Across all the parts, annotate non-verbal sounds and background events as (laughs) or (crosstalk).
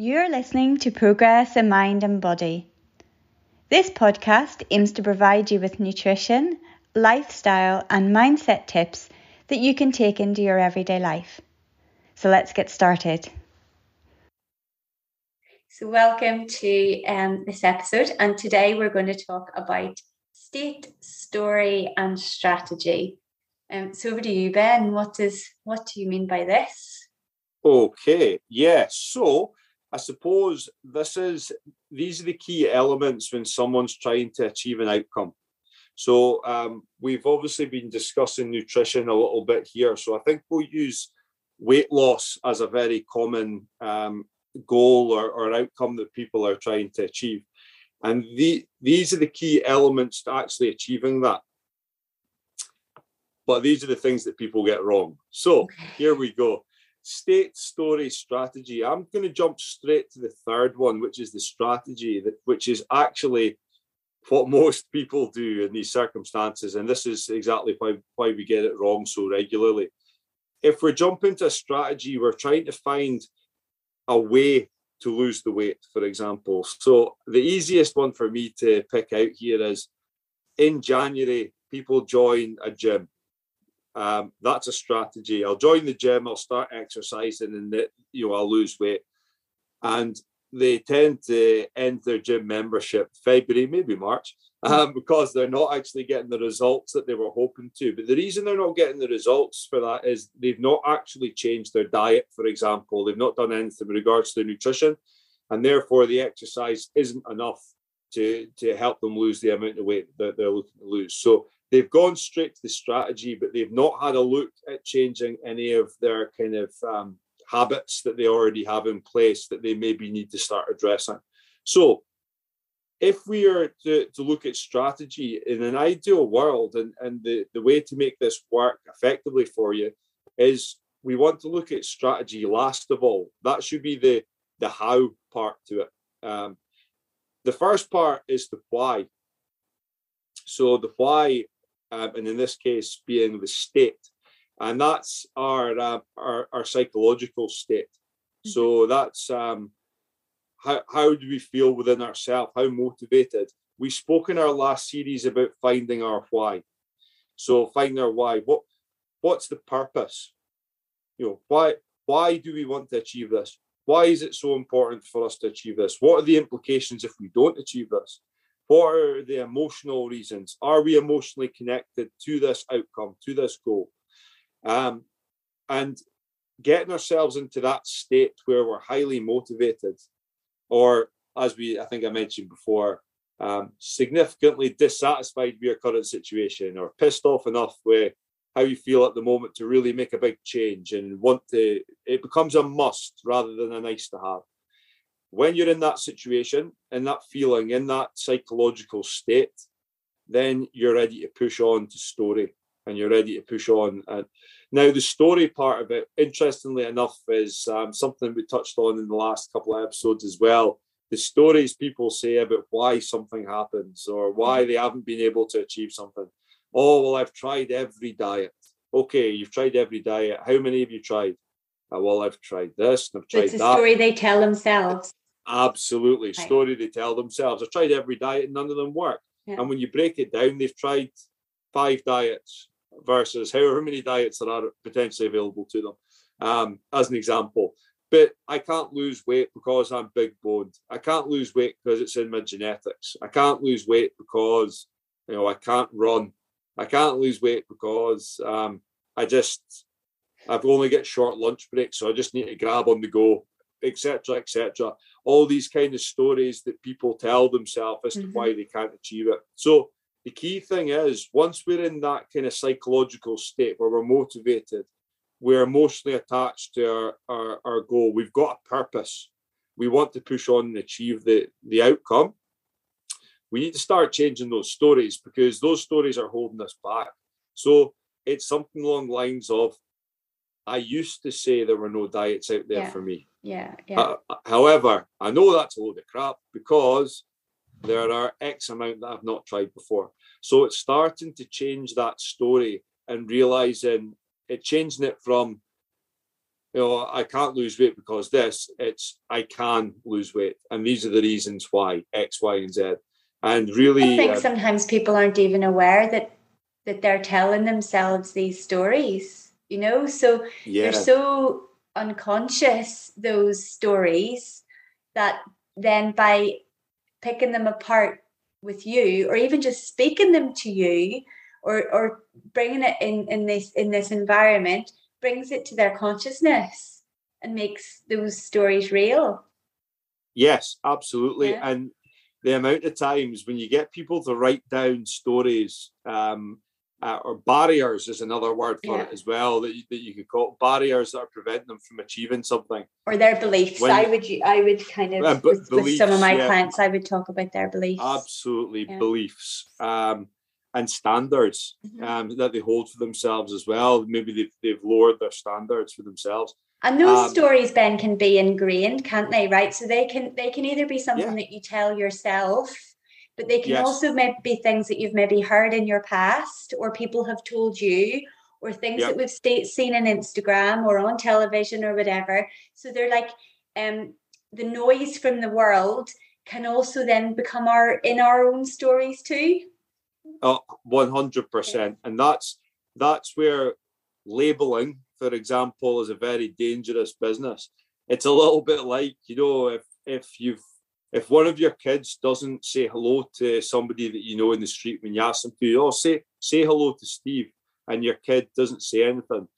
You're listening to Progress in Mind and Body. This podcast aims to provide you with nutrition, lifestyle, and mindset tips that you can take into your everyday life. So let's get started. So, welcome to um, this episode, and today we're going to talk about state, story, and strategy. Um, so, over to you, Ben. What does what do you mean by this? Okay, yeah. So, I suppose this is these are the key elements when someone's trying to achieve an outcome. So um, we've obviously been discussing nutrition a little bit here. So I think we'll use weight loss as a very common um, goal or, or outcome that people are trying to achieve. And the, these are the key elements to actually achieving that. But these are the things that people get wrong. So here we go state story strategy. I'm going to jump straight to the third one, which is the strategy that which is actually what (laughs) most people do in these circumstances, and this is exactly why why we get it wrong so regularly. If we're jumping to a strategy, we're trying to find a way to lose the weight, for example. So the easiest one for me to pick out here is in January, people join a gym um, that's a strategy. I'll join the gym, I'll start exercising, and the, you know I'll lose weight. And they tend to end their gym membership February, maybe March, hmm. um, because they're not actually getting the results that they were hoping to. But the reason they're not getting the results for that is they've not actually changed their diet, for example. They've not done anything in regards to nutrition, and therefore the exercise isn't enough to to help them lose the amount of weight that they're looking to lose. So they've gone straight to the strategy, but they've not had a look at changing any of their kind of um, habits that they already have in place that they maybe need to start addressing. So, if we are to, to look at strategy in an ideal world, and, and the, the way to make this work effectively for you is we want to look at strategy last of all. That should be the, the how part to it. Um, the first part is the why. So the why um, and in this case being the state, and that's our uh, our, our, psychological state. Mm-hmm. So that's um, how how do we feel within ourselves? How motivated? We spoke in our last series about finding our why. So finding our why. What what's the purpose? You know why why do we want to achieve this? Why is it so important for us to achieve this? What are the implications if we don't achieve this? What are the emotional reasons? Are we emotionally connected to this outcome, to this goal? Um, and getting ourselves into that state where we're highly motivated, or as we, I think I mentioned before, um, significantly dissatisfied with your current situation, or pissed off enough with how you feel at the moment to really make a big change and want to, it becomes a must rather than a nice to have when you're in that situation, in that feeling, in that psychological state, then you're ready to push on to story and you're ready to push on. And now, the story part of it, interestingly enough, is um, something we touched on in the last couple of episodes as well. The stories people say about why something happens or why they haven't been able to achieve something. Oh, well, I've tried every diet. Okay, you've tried every diet. How many have you tried? Oh, well, I've tried this and I've tried it's a that. story they tell themselves. Absolutely. Right. Story they tell themselves. I've tried every diet and none of them work. Yeah. And when you break it down, they've tried five diets versus however many diets that are potentially available to them, um, as an example. But I can't lose weight because I'm big boned. I can't lose weight because it's in my genetics. I can't lose weight because you know I can't run. I can't lose weight because um, I just I've only got short lunch breaks, so I just need to grab on the go, etc., etc all these kind of stories that people tell themselves as mm-hmm. to why they can't achieve it. So the key thing is once we're in that kind of psychological state where we're motivated, we're emotionally attached to our, our, our goal, we've got a purpose, we want to push on and achieve the, the outcome. We need to start changing those stories because those stories are holding us back. So it's something along the lines of I used to say there were no diets out there yeah. for me. Yeah. yeah. Uh, however, I know that's a load of crap because there are X amount that I've not tried before. So it's starting to change that story and realizing it changing it from you know, I can't lose weight because this. It's I can lose weight, and these are the reasons why X, Y, and Z. And really, I think uh, sometimes people aren't even aware that that they're telling themselves these stories. You know, so yeah. they're so unconscious those stories that then by picking them apart with you, or even just speaking them to you, or or bringing it in in this in this environment brings it to their consciousness and makes those stories real. Yes, absolutely. Yeah. And the amount of times when you get people to write down stories, um, uh, or barriers is another word for yeah. it as well that you, that you could call barriers that are preventing them from achieving something or their beliefs when, i would i would kind of uh, with, beliefs, with, some of my yeah. clients i would talk about their beliefs absolutely yeah. beliefs um, and standards mm-hmm. um, that they hold for themselves as well. Maybe they've, they've lowered their standards for themselves. And those um, stories, Ben, can be ingrained, can't they? Right. So they can they can either be something that you tell yourself, but they can yes. also maybe be things that you've maybe heard in your past, or people have told you, or things yep. that we've st- seen on Instagram or on television or whatever. So they're like um, the noise from the world can also then become our in our own stories too. One hundred percent, and that's that's where labeling, for example, is a very dangerous business. It's a little bit like you know if if you've if one of your kids doesn't say hello to somebody that you know in the street when you ask them to, oh say say hello to Steve, and your kid doesn't say anything,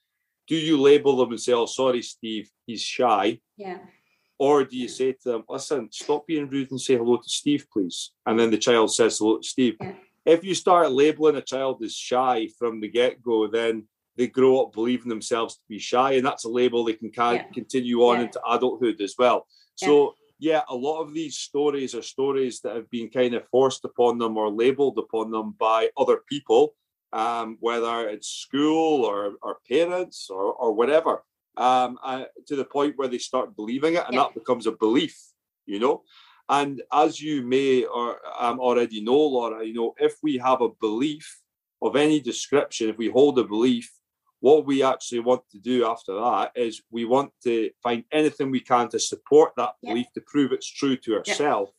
do you label them and say, oh sorry Steve, he's shy? Yeah. Or do you say to them, listen, stop being rude and say hello to Steve, please? And then the child says hello to Steve. Yeah if you start labeling a child as shy from the get go, then they grow up believing themselves to be shy, and that's a label they can yeah. continue on yeah. into adulthood as well. So, yeah. yeah, a lot of these stories are stories that have been kind of forced upon them or labeled upon them by other people, um, whether it's school or, or parents or, or whatever, um, uh, to the point where they start believing it, and that becomes a belief, you know. And as you may or um, already know, Laura, you know, if we have a belief of any description, if we hold a belief, what we actually want to do after that is we want to find anything we can to support that belief to prove it's true to ourselves.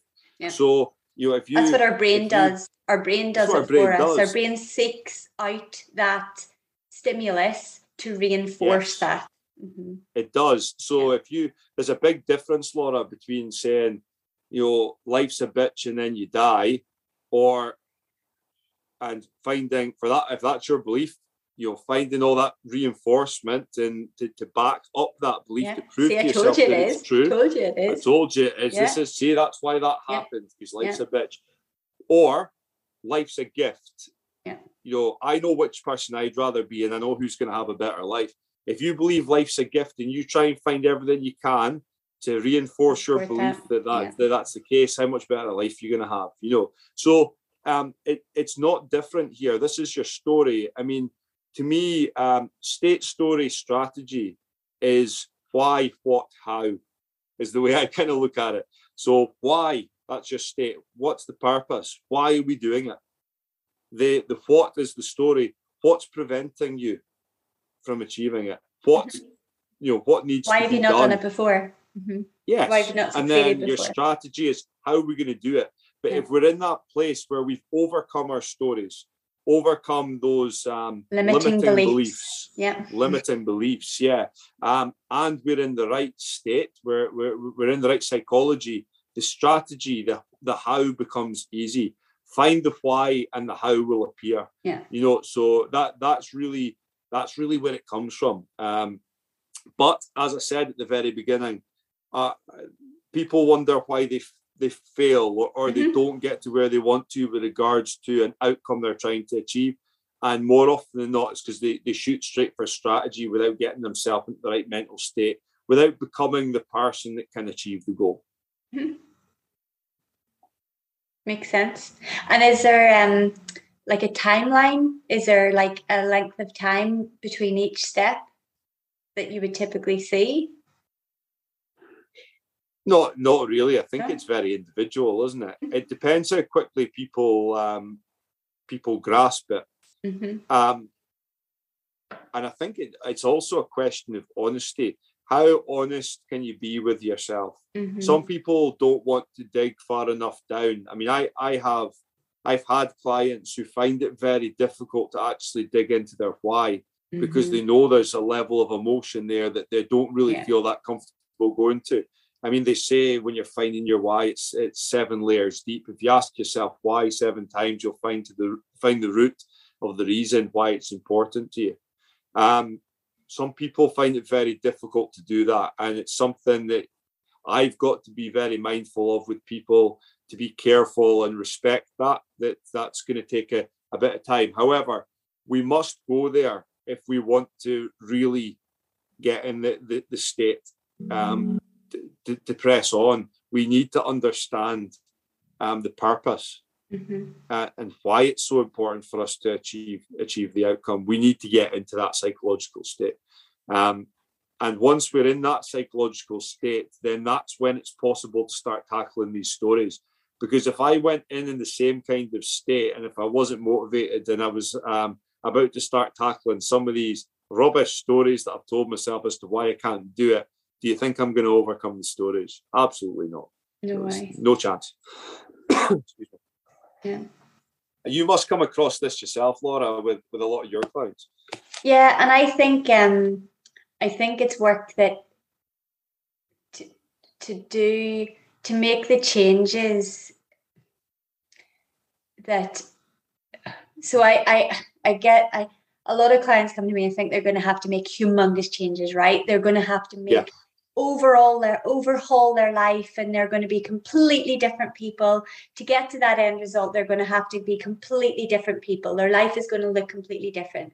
So, you know, if you that's what our brain does. You, our brain does it brain for does. us. Our brain seeks out that stimulus to reinforce yes. that. Mm-hmm. It does. So, if you, there's a big difference, Laura, between saying, you know, life's a bitch and then you die, or and finding for that, if that's your belief, you know, finding all that reinforcement and to, to back up that belief yeah. to prove see, to yourself you that it it's true. I Told you it is. I told you it is. Yeah. This is see, that's why that happens because life's a bitch. Or life's a gift. Yeah. You know, I know which person I'd rather be, and I know who's going to have a better life. If you believe life's a gift and you try and find everything you can to reinforce your belief that, that, yeah. that that's the case, how much better life you're going to have, you know. So um, it, it's not different here. This is your story. I mean, to me, um, state story strategy is why, what, how, is the way I (laughs) kind of look at it. So why? That's your state. What's the purpose? Why are we doing it? The the what is the story. What's preventing you from achieving it? What you know? What needs? Why have you not done? done it before? Mm-hmm. Yes. and then before. your strategy is how are we going to do it? But yeah. if we're in that place where we've overcome our stories, overcome those um, limiting, limiting beliefs. beliefs. yeah, limiting beliefs, yeah, um, and we're in the right state, we're, we're, we're in the right psychology, the strategy, the, the how becomes easy. Find the why and the how will appear. Yeah. You know, so that that's really that's really where it comes from. Um, but as I said at the very beginning, uh, people wonder why they they fail or, or mm-hmm. they don't get to where they want to with regards to an outcome they're trying to achieve. And more often than not, it's because they, they shoot straight for strategy without getting themselves into the right mental state, without becoming the person that can achieve the goal. Mm-hmm. Makes sense. And is there um like a timeline? Is there like a length of time between each step that you would typically see? Not, not really. I think it's very individual, isn't it? It depends how quickly people um, people grasp it. Mm-hmm. Um, and I think it, it's also a question of honesty. how honest can you be with yourself? Mhm. Some people don't want to dig far enough down. I mean, I I have I've had clients who find it very difficult to actually dig into their why because Mhm. they know there's a level of emotion there that they don't really Yeah. feel that comfortable going to. I mean, they say when you're finding your why, it's it's seven layers deep. If you ask yourself why seven times, you'll find to the find the root of the reason why it's important to you. Um, some people find it very difficult to do that, and it's something that I've got to be very mindful of with people to be careful and respect that that that's going to take a, a bit of time. However, we must go there if we want to really get in the, the, the state um, to, to, press on. We need to understand um, the purpose Mhm. uh, and why it's so important for us to achieve achieve the outcome. We need to get into that psychological state. Um, and once we're in that psychological state, then that's when it's possible to start tackling these stories. Because if I went in in the same kind of state and if I wasn't motivated and I was um, about to start tackling some of these rubbish stories that I've told myself as to why I can't do it, do you think I'm going to overcome the storage? Absolutely not. No way. No chance. (coughs) Yeah. You must come across this yourself, Laura, with, with a lot of your clients. Yeah, and I think um I think it's work that to to do to make the changes that so I I I get I a lot of clients come to me and think they're going to have to make humongous changes, right? They're going to have to make Yeah. Overall their overhaul their life and they're going to be completely different people. To get to that end result they're going to have to be completely different people. Their life is going to look completely different.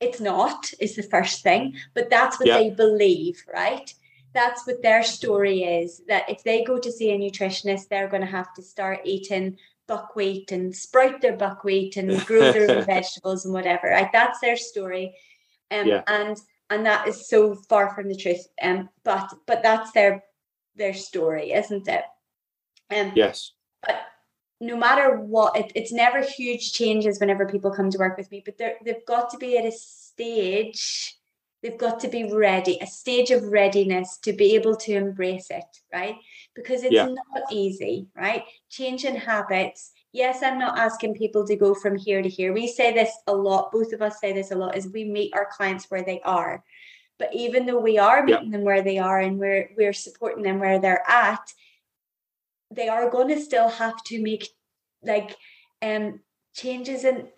It's not is the first thing but that's what Yeah. they believe right? That's what their story is that if they go to see a nutritionist they're going to have to start eating buckwheat and sprout their buckwheat and grow their own (laughs) vegetables and whatever right? That's their story. Um, Yeah. and and that is so far from the truth um but but that's their their story isn't it um Yes. but no matter what it, it's never huge changes whenever people come to work with me but they've got to be at a stage they've got to be ready a stage of readiness to be able to embrace it right because it's Yeah. not easy right changing habits yes i'm not asking people to go from here to here we say this a lot both of us say this a lot is we meet our clients where they are but even though we are Yeah. meeting them where they are and we're we're supporting them where they're at they are going to still have to make like um changes and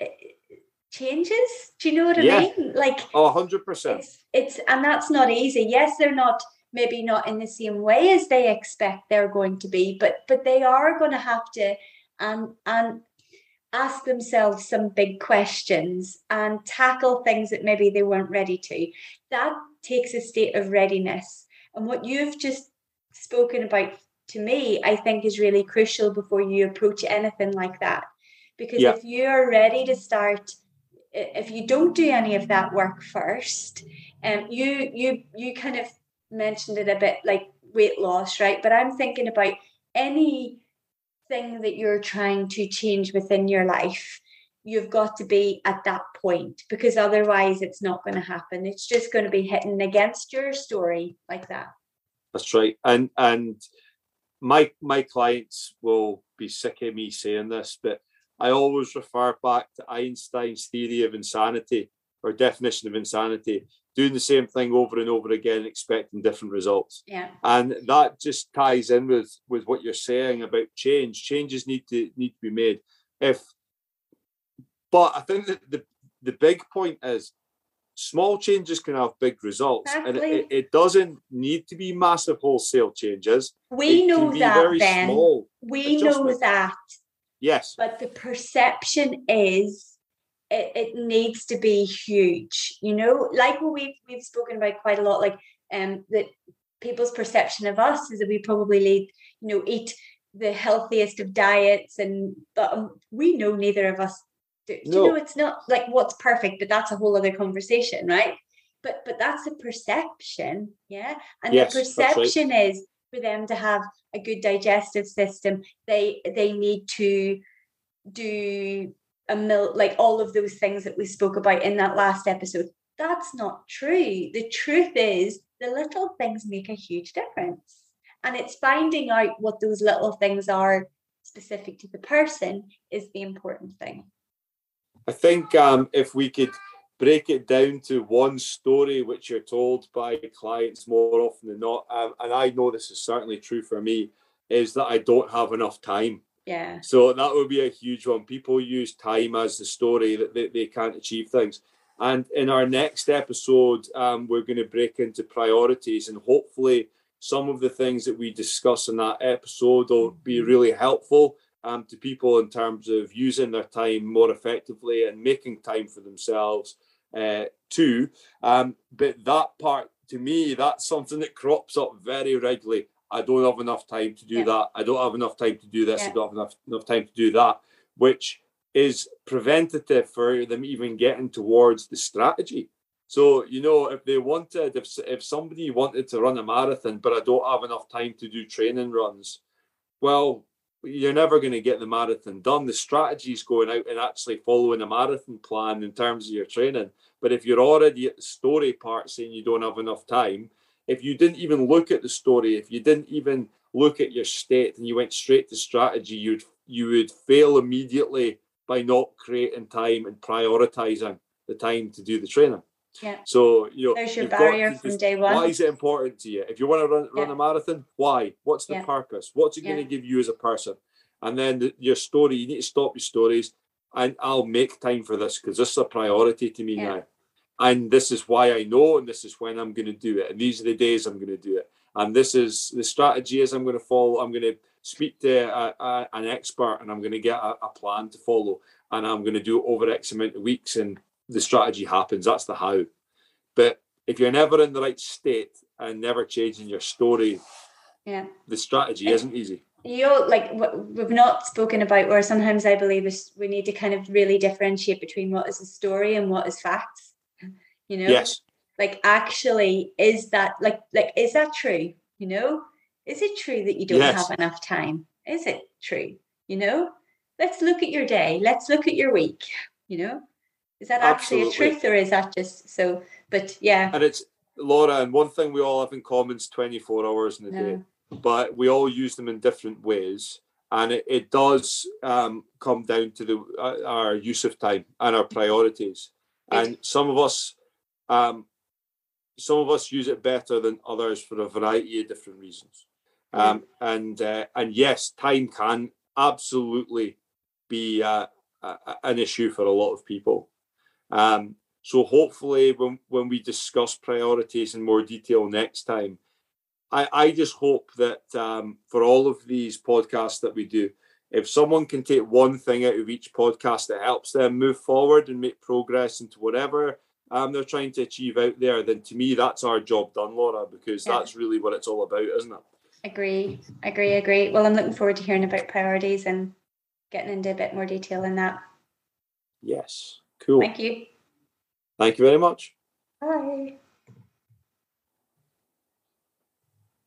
changes do you know what i Yeah. mean like Oh, 100%. it's it's and that's not easy yes they're not maybe not in the same way as they expect they're going to be but but they are going to have to and and ask themselves some big questions and tackle things that maybe they weren't ready to. That takes a state of readiness. And what you've just spoken about to me i think is really crucial before you approach anything like that. Because Yeah. if you're ready to start if you don't do any of that work first um you you you kind of mentioned it a bit like weight loss right? But i'm thinking about any thing that you're trying to change within your life you've got to be at that point because otherwise it's not going to happen. It's just going to be hitting against your story like that. That's right. And and my my clients will be sick of me saying this, but I always refer back to Einstein's theory of insanity or definition of insanity, doing the same thing over and over again, expecting different results. yeah And that just ties in with with what you're saying about change. Changes need to need to be made. If but I think that the the big point is small changes can have big results. And it, it doesn't need to be massive wholesale changes. we It know that very then small. we know that Yes. but the perception is it, it needs to be huge you know like what we've we've spoken about quite a lot like um that people's perception of us is that we probably lead you know eat the healthiest of diets and but um, we know neither of us do, do you No. know it's not like what's perfect but that's a whole other conversation right but but that's the perception yeah and Yes, the that's right. perception is for them to have a good digestive system they they need to do a mill like all of those things that we spoke about in that last episode that's not true the truth is the little things make a huge difference. And it's finding out what those little things are specific to the person is the important thing. I think um, if we could break it down to one story which you're told by clients more often than not, um, and I know this is certainly true for me, is that I don't have enough time. Yeah. So that would be a huge one. People use time as the story that they, they can't achieve things. And in our next episode, um, we're going to break into priorities, and hopefully, some of the things that we discuss in that episode will be mm-hmm. really helpful um, to people in terms of using their time more effectively and making time for themselves uh, too. Um, but that part, to me, that's something that crops up very regularly. I don't have enough time to do yeah. that. I don't have enough time to do this. Yeah. I don't have enough, enough time to do that, which is preventative for them even getting towards the strategy. So, you know, if they wanted, if, if somebody wanted to run a marathon, but I don't have enough time to do training runs, well, you're never going to get the marathon done. The strategy is going out and actually following a marathon plan in terms of your training. But if you're already at the story part saying you don't have enough time, if you didn't even look at the story, if you didn't even look at your state and you went straight to strategy, you'd you would fail immediately by not creating time and prioritizing the time to do the training. Yeah. So you know, there's your barrier from day one. Why is it important to you? If you want to run, run yeah. a marathon, why? What's the yeah. purpose? What's it going to give you as a person? And then the, your story, you need to stop your stories. And I'll make time for this because this is a priority to me now. And this is why I know, and this is when I'm going to do it. And these are the days I'm going to do it. And this is the strategy is I'm going to follow. I'm going to speak to a, a, an expert, and I'm going to get a, a plan to follow. And I'm going to do it over X amount of weeks. And the strategy happens. That's the how. But if you're never in the right state and never changing your story, yeah, the strategy is not easy. You know, like we've not spoken about, or sometimes I believe is we need to kind of really differentiate between what is a story and what is facts. You know, yes. Like actually, is that like like is that true? You know, is it true that you don't yes. have enough time? Is it true? You know, let's look at your day. Let's look at your week. You know, is that actually Absolutely. a truth or is that just so? But yeah. And it's Laura, and one thing we all have in common is 24 hours in a no. day, but we all use them in different ways. And it, it does um, come down to the uh, our use of time and our priorities. And some of us, um, some of us use it better than others for a variety of different reasons. Um, and uh, and yes, time can absolutely be uh, a, an issue for a lot of people. Um, so hopefully, when when we discuss priorities in more detail next time, I I just hope that um, for all of these podcasts that we do, if someone can take one thing out of each podcast that helps them move forward and make progress into whatever um, they're trying to achieve out there, then to me that's our job done, Laura, because yeah. that's really what it's all about, isn't it? Agree, agree, agree. Well, I'm looking forward to hearing about priorities and getting into a bit more detail in that. Yes. Cool. Thank you. Thank you very much. Bye.